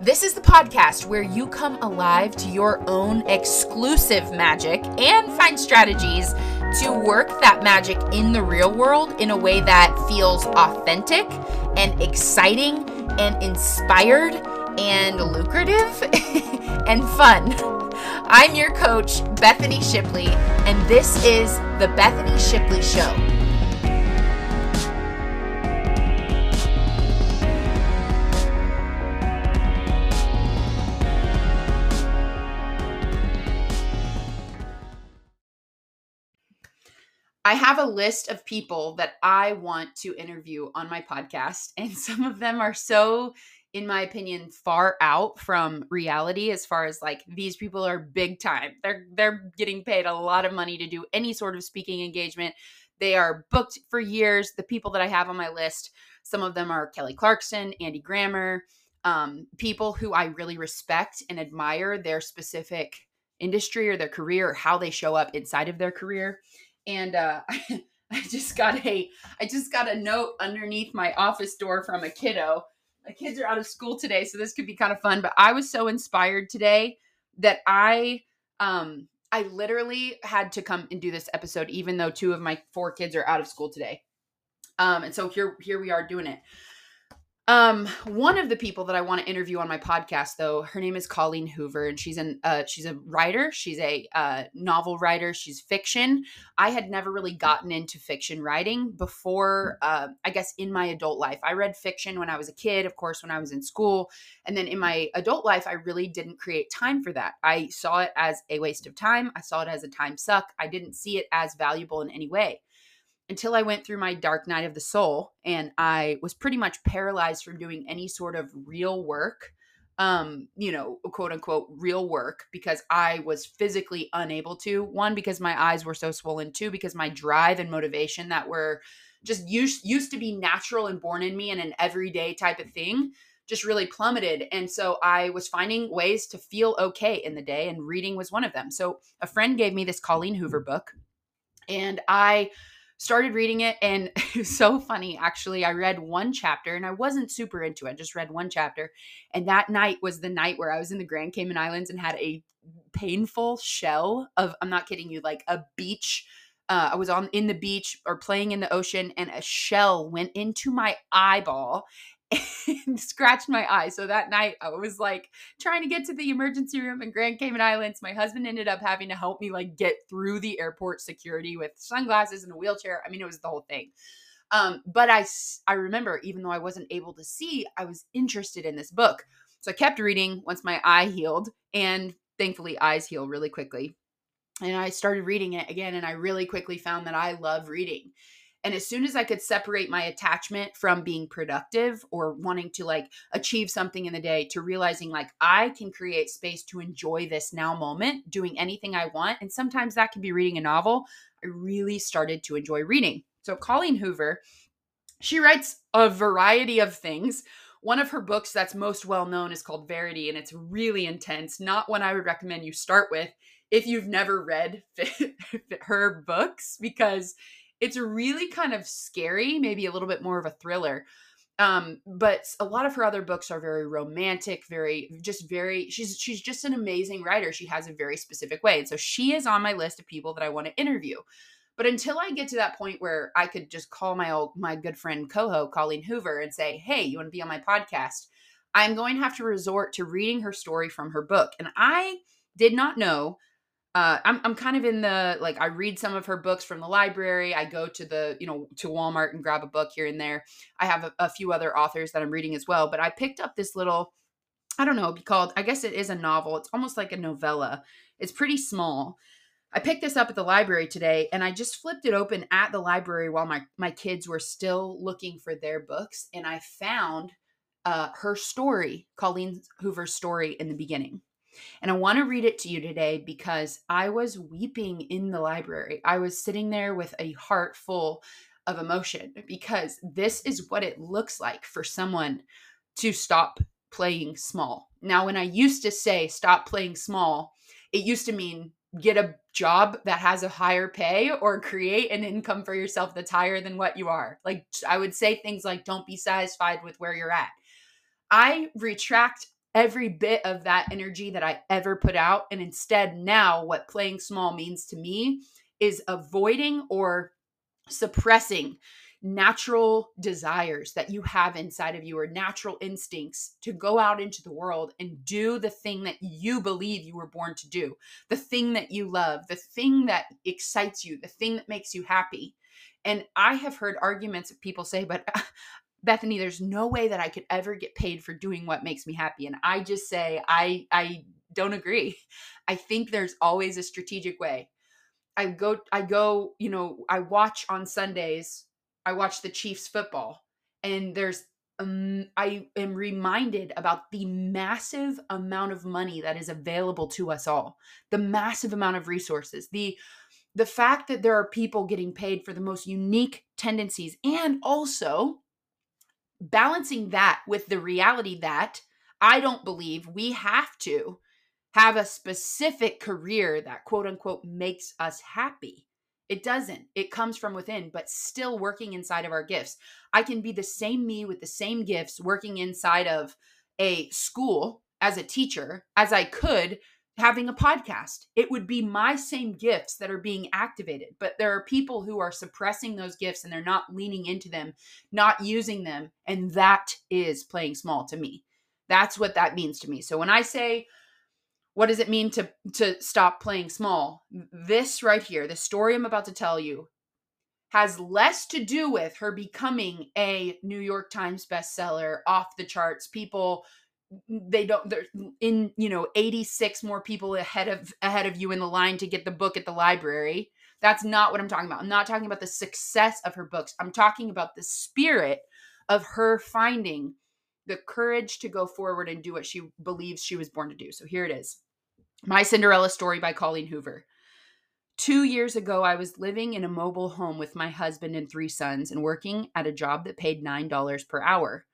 This is the podcast where you come alive to your own exclusive magic and find strategies to work that magic in the real world in a way that feels authentic and exciting and inspired and lucrative and fun. I'm your coach, Bethany Shipley, and this is The Bethany Shipley Show. I have a list of people that I want to interview on my podcast, and some of them are so, in my opinion, far out from reality as far as like these people are big time. They're they're getting paid a lot of money to do any sort of speaking engagement. They are booked for years. The people that I have on my list, some of them are Kelly Clarkson, Andy Grammer, um, people who I really respect and admire their specific industry or their career or how they show up inside of their career and uh, I just got a I just got a note underneath my office door from a kiddo. My kids are out of school today, so this could be kind of fun. But I was so inspired today that I um I literally had to come and do this episode, even though two of my four kids are out of school today. Um, and so here here we are doing it. Um, one of the people that I want to interview on my podcast, though, her name is Colleen Hoover, and she's an uh, she's a writer. She's a uh, novel writer. She's fiction. I had never really gotten into fiction writing before. Uh, I guess in my adult life, I read fiction when I was a kid, of course, when I was in school, and then in my adult life, I really didn't create time for that. I saw it as a waste of time. I saw it as a time suck. I didn't see it as valuable in any way until I went through my dark night of the soul and I was pretty much paralyzed from doing any sort of real work, um, you know, quote unquote real work because I was physically unable to. One, because my eyes were so swollen, two, because my drive and motivation that were just used used to be natural and born in me and an everyday type of thing just really plummeted. And so I was finding ways to feel okay in the day, and reading was one of them. So a friend gave me this Colleen Hoover book, and I started reading it and it so funny actually i read one chapter and i wasn't super into it I just read one chapter and that night was the night where i was in the grand cayman islands and had a painful shell of i'm not kidding you like a beach uh, I was on in the beach or playing in the ocean, and a shell went into my eyeball, and scratched my eye. So that night I was like trying to get to the emergency room in Grand Cayman Islands. My husband ended up having to help me like get through the airport security with sunglasses and a wheelchair. I mean, it was the whole thing. Um, but I, I remember, even though I wasn't able to see, I was interested in this book. So I kept reading once my eye healed, and thankfully, eyes heal really quickly. And I started reading it again, and I really quickly found that I love reading. And as soon as I could separate my attachment from being productive or wanting to like achieve something in the day to realizing like I can create space to enjoy this now moment, doing anything I want. And sometimes that can be reading a novel. I really started to enjoy reading. So, Colleen Hoover, she writes a variety of things. One of her books that's most well known is called Verity, and it's really intense. Not one I would recommend you start with if you've never read her books, because it's really kind of scary, maybe a little bit more of a thriller. Um, but a lot of her other books are very romantic, very just very she's she's just an amazing writer. She has a very specific way. And so she is on my list of people that I want to interview. But until I get to that point where I could just call my old my good friend Coho, Colleen Hoover, and say, Hey, you want to be on my podcast? I'm going to have to resort to reading her story from her book. And I did not know uh, I'm I'm kind of in the like I read some of her books from the library. I go to the you know to Walmart and grab a book here and there. I have a, a few other authors that I'm reading as well, but I picked up this little I don't know, be called I guess it is a novel. It's almost like a novella. It's pretty small. I picked this up at the library today and I just flipped it open at the library while my my kids were still looking for their books and I found uh, her story, Colleen Hoover's story in the beginning. And I want to read it to you today because I was weeping in the library. I was sitting there with a heart full of emotion because this is what it looks like for someone to stop playing small. Now, when I used to say stop playing small, it used to mean get a job that has a higher pay or create an income for yourself that's higher than what you are. Like I would say things like don't be satisfied with where you're at. I retract every bit of that energy that I ever put out. And instead, now what playing small means to me is avoiding or suppressing natural desires that you have inside of you or natural instincts to go out into the world and do the thing that you believe you were born to do, the thing that you love, the thing that excites you, the thing that makes you happy. And I have heard arguments of people say, but Bethany, there's no way that I could ever get paid for doing what makes me happy. And I just say, I, I don't agree. I think there's always a strategic way. I go, I go, you know, I watch on Sundays, I watch the Chiefs football, and there's, um, I am reminded about the massive amount of money that is available to us all, the massive amount of resources, the the fact that there are people getting paid for the most unique tendencies and also balancing that with the reality that I don't believe we have to have a specific career that quote unquote makes us happy. It doesn't. It comes from within, but still working inside of our gifts. I can be the same me with the same gifts working inside of a school as a teacher as I could having a podcast. It would be my same gifts that are being activated, but there are people who are suppressing those gifts and they're not leaning into them, not using them. And that is playing small to me. That's what that means to me. So when I say, what does it mean to to stop playing small? This right here, the story I'm about to tell you has less to do with her becoming a New York Times bestseller, off the charts, people they don't they're in you know 86 more people ahead of ahead of you in the line to get the book at the library. That's not what i'm talking about. I'm not talking about the success of her books. I'm talking about the spirit of her finding the courage to go forward and do what she believes she was born to do. So here it is. My cinderella story by colleen hoover. Two years ago, I was living in a mobile home with my husband and three sons and working at a job that paid $9 per hour.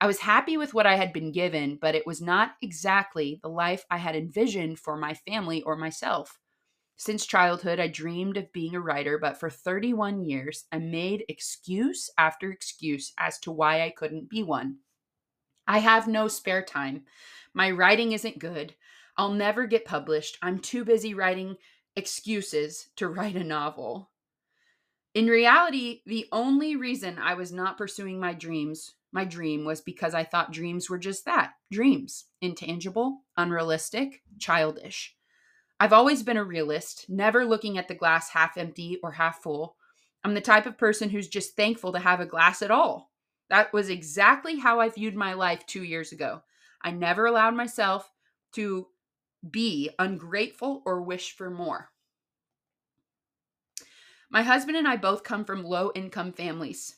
I was happy with what I had been given, but it was not exactly the life I had envisioned for my family or myself. Since childhood, I dreamed of being a writer, but for 31 years, I made excuse after excuse as to why I couldn't be one. I have no spare time. My writing isn't good. I'll never get published. I'm too busy writing excuses to write a novel. In reality, the only reason I was not pursuing my dreams my dream was because I thought dreams were just that dreams, intangible, unrealistic, childish. I've always been a realist, never looking at the glass half empty or half full. I'm the type of person who's just thankful to have a glass at all. That was exactly how I viewed my life two years ago. I never allowed myself to be ungrateful or wish for more. My husband and I both come from low income families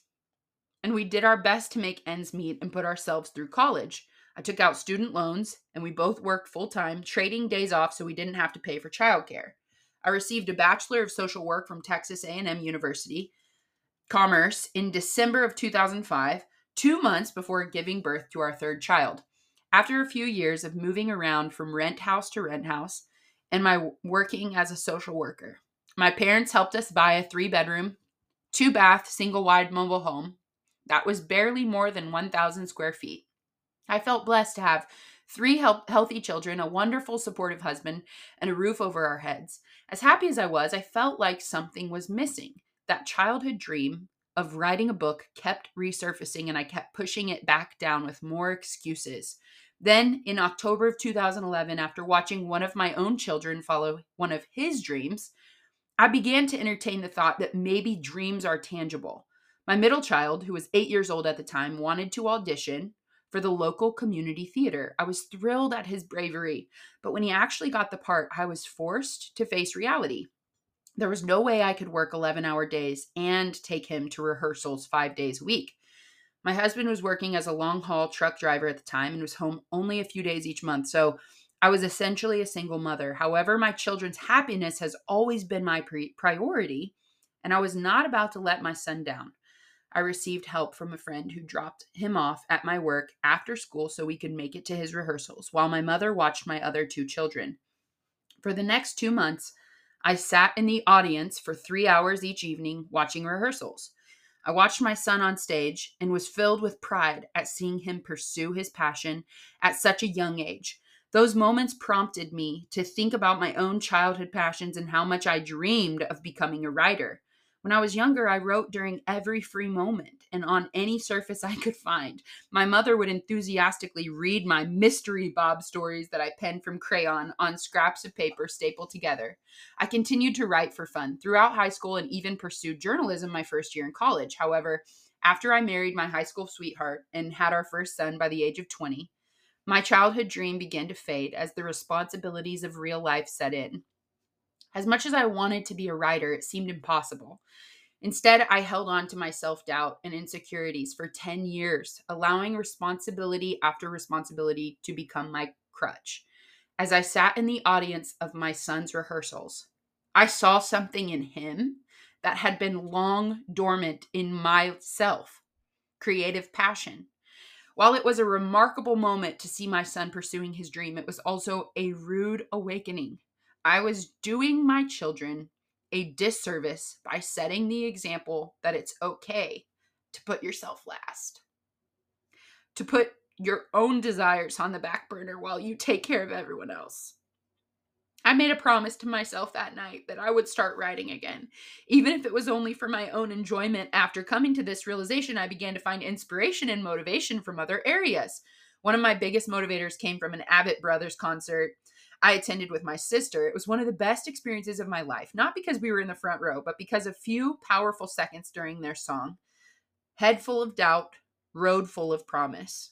and we did our best to make ends meet and put ourselves through college. I took out student loans, and we both worked full time, trading days off so we didn't have to pay for childcare. I received a Bachelor of Social Work from Texas A&M University Commerce in December of 2005, 2 months before giving birth to our third child. After a few years of moving around from rent house to rent house and my working as a social worker, my parents helped us buy a 3-bedroom, 2-bath, single-wide mobile home that was barely more than 1,000 square feet. I felt blessed to have three healthy children, a wonderful, supportive husband, and a roof over our heads. As happy as I was, I felt like something was missing. That childhood dream of writing a book kept resurfacing, and I kept pushing it back down with more excuses. Then, in October of 2011, after watching one of my own children follow one of his dreams, I began to entertain the thought that maybe dreams are tangible. My middle child, who was eight years old at the time, wanted to audition for the local community theater. I was thrilled at his bravery, but when he actually got the part, I was forced to face reality. There was no way I could work 11 hour days and take him to rehearsals five days a week. My husband was working as a long haul truck driver at the time and was home only a few days each month, so I was essentially a single mother. However, my children's happiness has always been my pre- priority, and I was not about to let my son down. I received help from a friend who dropped him off at my work after school so we could make it to his rehearsals, while my mother watched my other two children. For the next two months, I sat in the audience for three hours each evening watching rehearsals. I watched my son on stage and was filled with pride at seeing him pursue his passion at such a young age. Those moments prompted me to think about my own childhood passions and how much I dreamed of becoming a writer. When I was younger, I wrote during every free moment and on any surface I could find. My mother would enthusiastically read my mystery Bob stories that I penned from crayon on scraps of paper stapled together. I continued to write for fun throughout high school and even pursued journalism my first year in college. However, after I married my high school sweetheart and had our first son by the age of 20, my childhood dream began to fade as the responsibilities of real life set in. As much as I wanted to be a writer, it seemed impossible. Instead, I held on to my self doubt and insecurities for 10 years, allowing responsibility after responsibility to become my crutch. As I sat in the audience of my son's rehearsals, I saw something in him that had been long dormant in myself creative passion. While it was a remarkable moment to see my son pursuing his dream, it was also a rude awakening. I was doing my children a disservice by setting the example that it's okay to put yourself last, to put your own desires on the back burner while you take care of everyone else. I made a promise to myself that night that I would start writing again, even if it was only for my own enjoyment. After coming to this realization, I began to find inspiration and motivation from other areas. One of my biggest motivators came from an Avett Brothers concert I attended with my sister. It was one of the best experiences of my life, not because we were in the front row, but because a few powerful seconds during their song. Head full of doubt, road full of promise.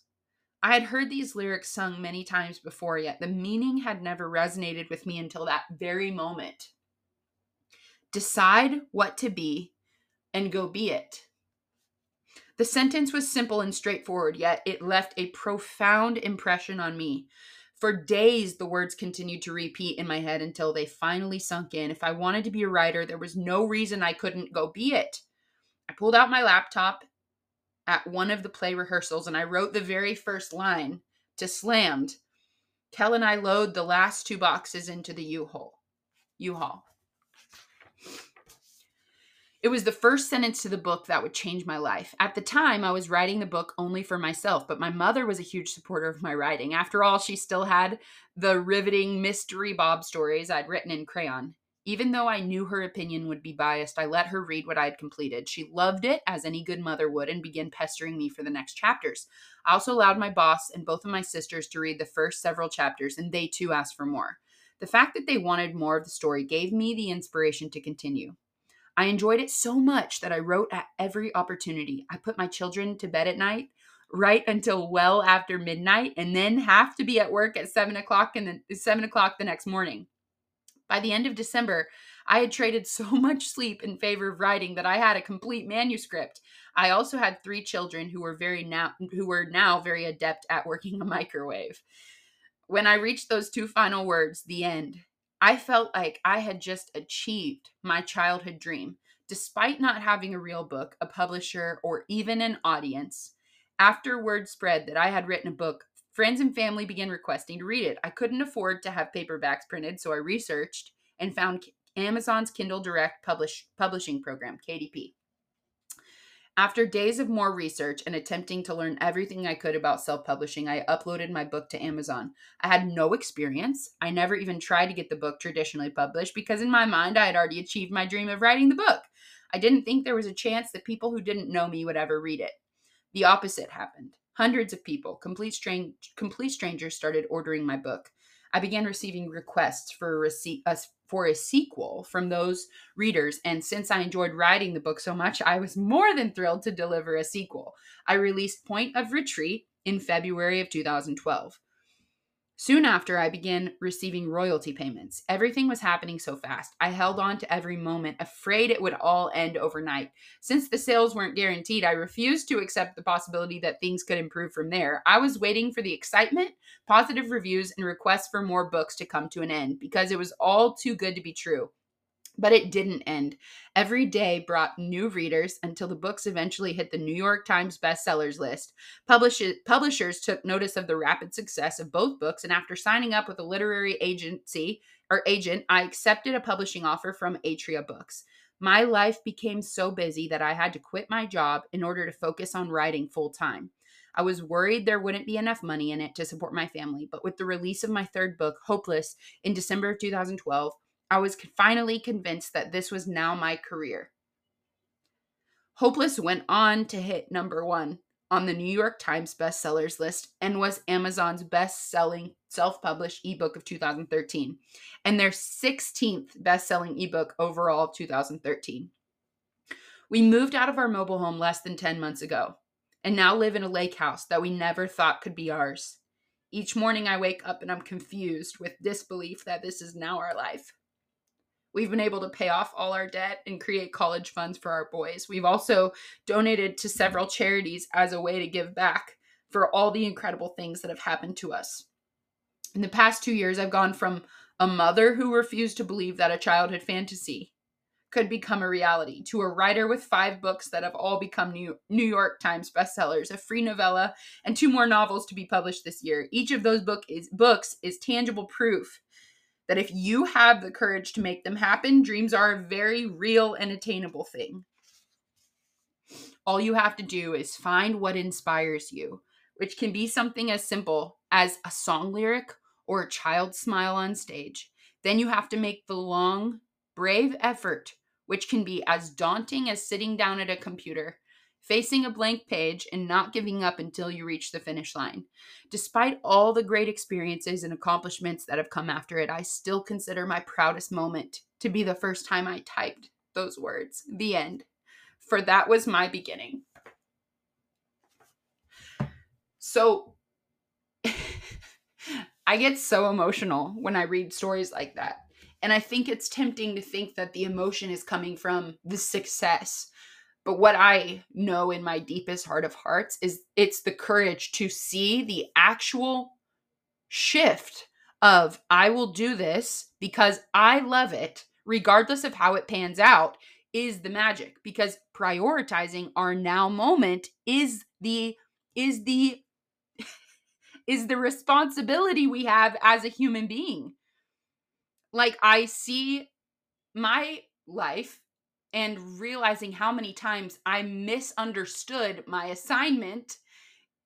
I had heard these lyrics sung many times before, yet the meaning had never resonated with me until that very moment. Decide what to be and go be it. The sentence was simple and straightforward, yet it left a profound impression on me. For days, the words continued to repeat in my head until they finally sunk in. If I wanted to be a writer, there was no reason I couldn't go be it. I pulled out my laptop at one of the play rehearsals and I wrote the very first line to Slammed. Kel and I load the last two boxes into the U-Haul. U-Haul. It was the first sentence to the book that would change my life. At the time, I was writing the book only for myself, but my mother was a huge supporter of my writing. After all, she still had the riveting mystery Bob stories I'd written in crayon. Even though I knew her opinion would be biased, I let her read what I had completed. She loved it, as any good mother would, and began pestering me for the next chapters. I also allowed my boss and both of my sisters to read the first several chapters, and they too asked for more. The fact that they wanted more of the story gave me the inspiration to continue. I enjoyed it so much that I wrote at every opportunity. I put my children to bed at night, right until well after midnight, and then have to be at work at seven o'clock and then seven o'clock the next morning. By the end of December, I had traded so much sleep in favor of writing that I had a complete manuscript. I also had three children who were very now who were now very adept at working a microwave. When I reached those two final words, the end, I felt like I had just achieved my childhood dream. Despite not having a real book, a publisher, or even an audience, after word spread that I had written a book, friends and family began requesting to read it. I couldn't afford to have paperbacks printed, so I researched and found Amazon's Kindle Direct publish, publishing program, KDP. After days of more research and attempting to learn everything I could about self publishing, I uploaded my book to Amazon. I had no experience. I never even tried to get the book traditionally published because, in my mind, I had already achieved my dream of writing the book. I didn't think there was a chance that people who didn't know me would ever read it. The opposite happened. Hundreds of people, complete, strange, complete strangers, started ordering my book. I began receiving requests for a, uh, for a sequel from those readers. And since I enjoyed writing the book so much, I was more than thrilled to deliver a sequel. I released Point of Retreat in February of 2012. Soon after, I began receiving royalty payments. Everything was happening so fast. I held on to every moment, afraid it would all end overnight. Since the sales weren't guaranteed, I refused to accept the possibility that things could improve from there. I was waiting for the excitement, positive reviews, and requests for more books to come to an end because it was all too good to be true. But it didn't end. Every day brought new readers until the books eventually hit the New York Times bestsellers list. publishers took notice of the rapid success of both books, and after signing up with a literary agency or agent, I accepted a publishing offer from Atria Books. My life became so busy that I had to quit my job in order to focus on writing full time. I was worried there wouldn't be enough money in it to support my family, but with the release of my third book, Hopeless, in December of 2012, I was finally convinced that this was now my career. Hopeless went on to hit number one on the New York Times bestsellers list and was Amazon's best selling self published ebook of 2013 and their 16th best selling ebook overall of 2013. We moved out of our mobile home less than 10 months ago and now live in a lake house that we never thought could be ours. Each morning I wake up and I'm confused with disbelief that this is now our life. We've been able to pay off all our debt and create college funds for our boys. We've also donated to several charities as a way to give back for all the incredible things that have happened to us. In the past two years, I've gone from a mother who refused to believe that a childhood fantasy could become a reality to a writer with five books that have all become New, York Times bestsellers, a free novella, and two more novels to be published this year. Each of those book is, books is tangible proof that if you have the courage to make them happen, dreams are a very real and attainable thing. All you have to do is find what inspires you, which can be something as simple as a song lyric or a child's smile on stage. Then you have to make the long, brave effort, which can be as daunting as sitting down at a computer facing a blank page and not giving up until you reach the finish line. Despite all the great experiences and accomplishments that have come after it, I still consider my proudest moment to be the first time I typed those words, the end. For that was my beginning. So I get so emotional when I read stories like that. And I think it's tempting to think that the emotion is coming from the success but what I know in my deepest heart of hearts is it's the courage to see the actual shift of I will do this because I love it, regardless of how it pans out, is the magic. Because prioritizing our now moment is the is the is the responsibility we have as a human being. Like I see my life and realizing how many times I misunderstood my assignment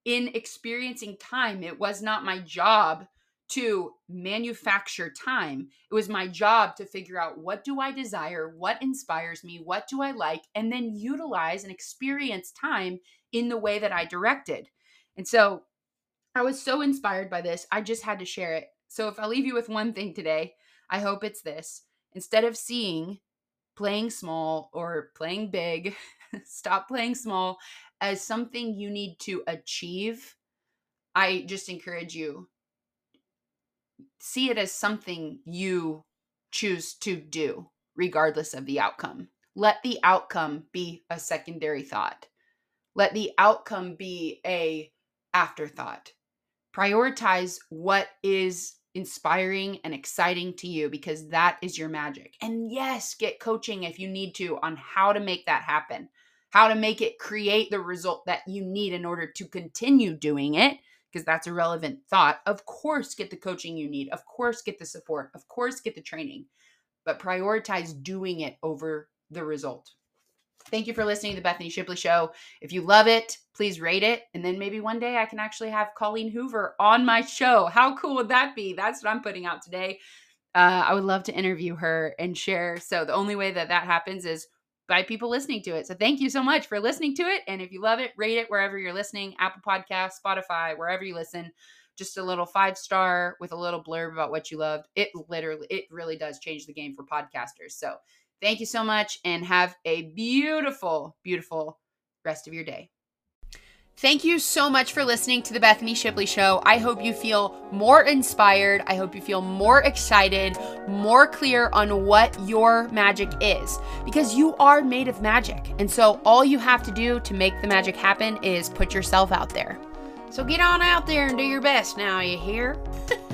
in experiencing time. It was not my job to manufacture time. It was my job to figure out what do I desire, what inspires me, what do I like, and then utilize and experience time in the way that I directed. And so I was so inspired by this, I just had to share it. So if I leave you with one thing today, I hope it's this. Instead of seeing playing small or playing big, stop playing small as something you need to achieve, I just encourage you see it as something you choose to do regardless of the outcome. Let the outcome be a secondary thought. Let the outcome be a afterthought. Prioritize what is inspiring and exciting to you because that is your magic. And yes, get coaching if you need to on how to make that happen, how to make it create the result that you need in order to continue doing it because that's a relevant thought. Of course, get the coaching you need. Of course, get the support. Of course, get the training. But prioritize doing it over the result. Thank you for listening to the Bethany Shipley Show. If you love it, please rate it. And then maybe one day I can actually have Colleen Hoover on my show. How cool would that be? That's what I'm putting out today. Uh, I would love to interview her and share. So the only way that that happens is by people listening to it. So thank you so much for listening to it. And if you love it, rate it wherever you're listening Apple Podcast, Spotify, wherever you listen. Just a little five star with a little blurb about what you loved. It literally, it really does change the game for podcasters. So Thank you so much and have a beautiful, beautiful rest of your day. Thank you so much for listening to the Bethany Shipley Show. I hope you feel more inspired. I hope you feel more excited, more clear on what your magic is because you are made of magic. And so all you have to do to make the magic happen is put yourself out there. So get on out there and do your best now, you hear?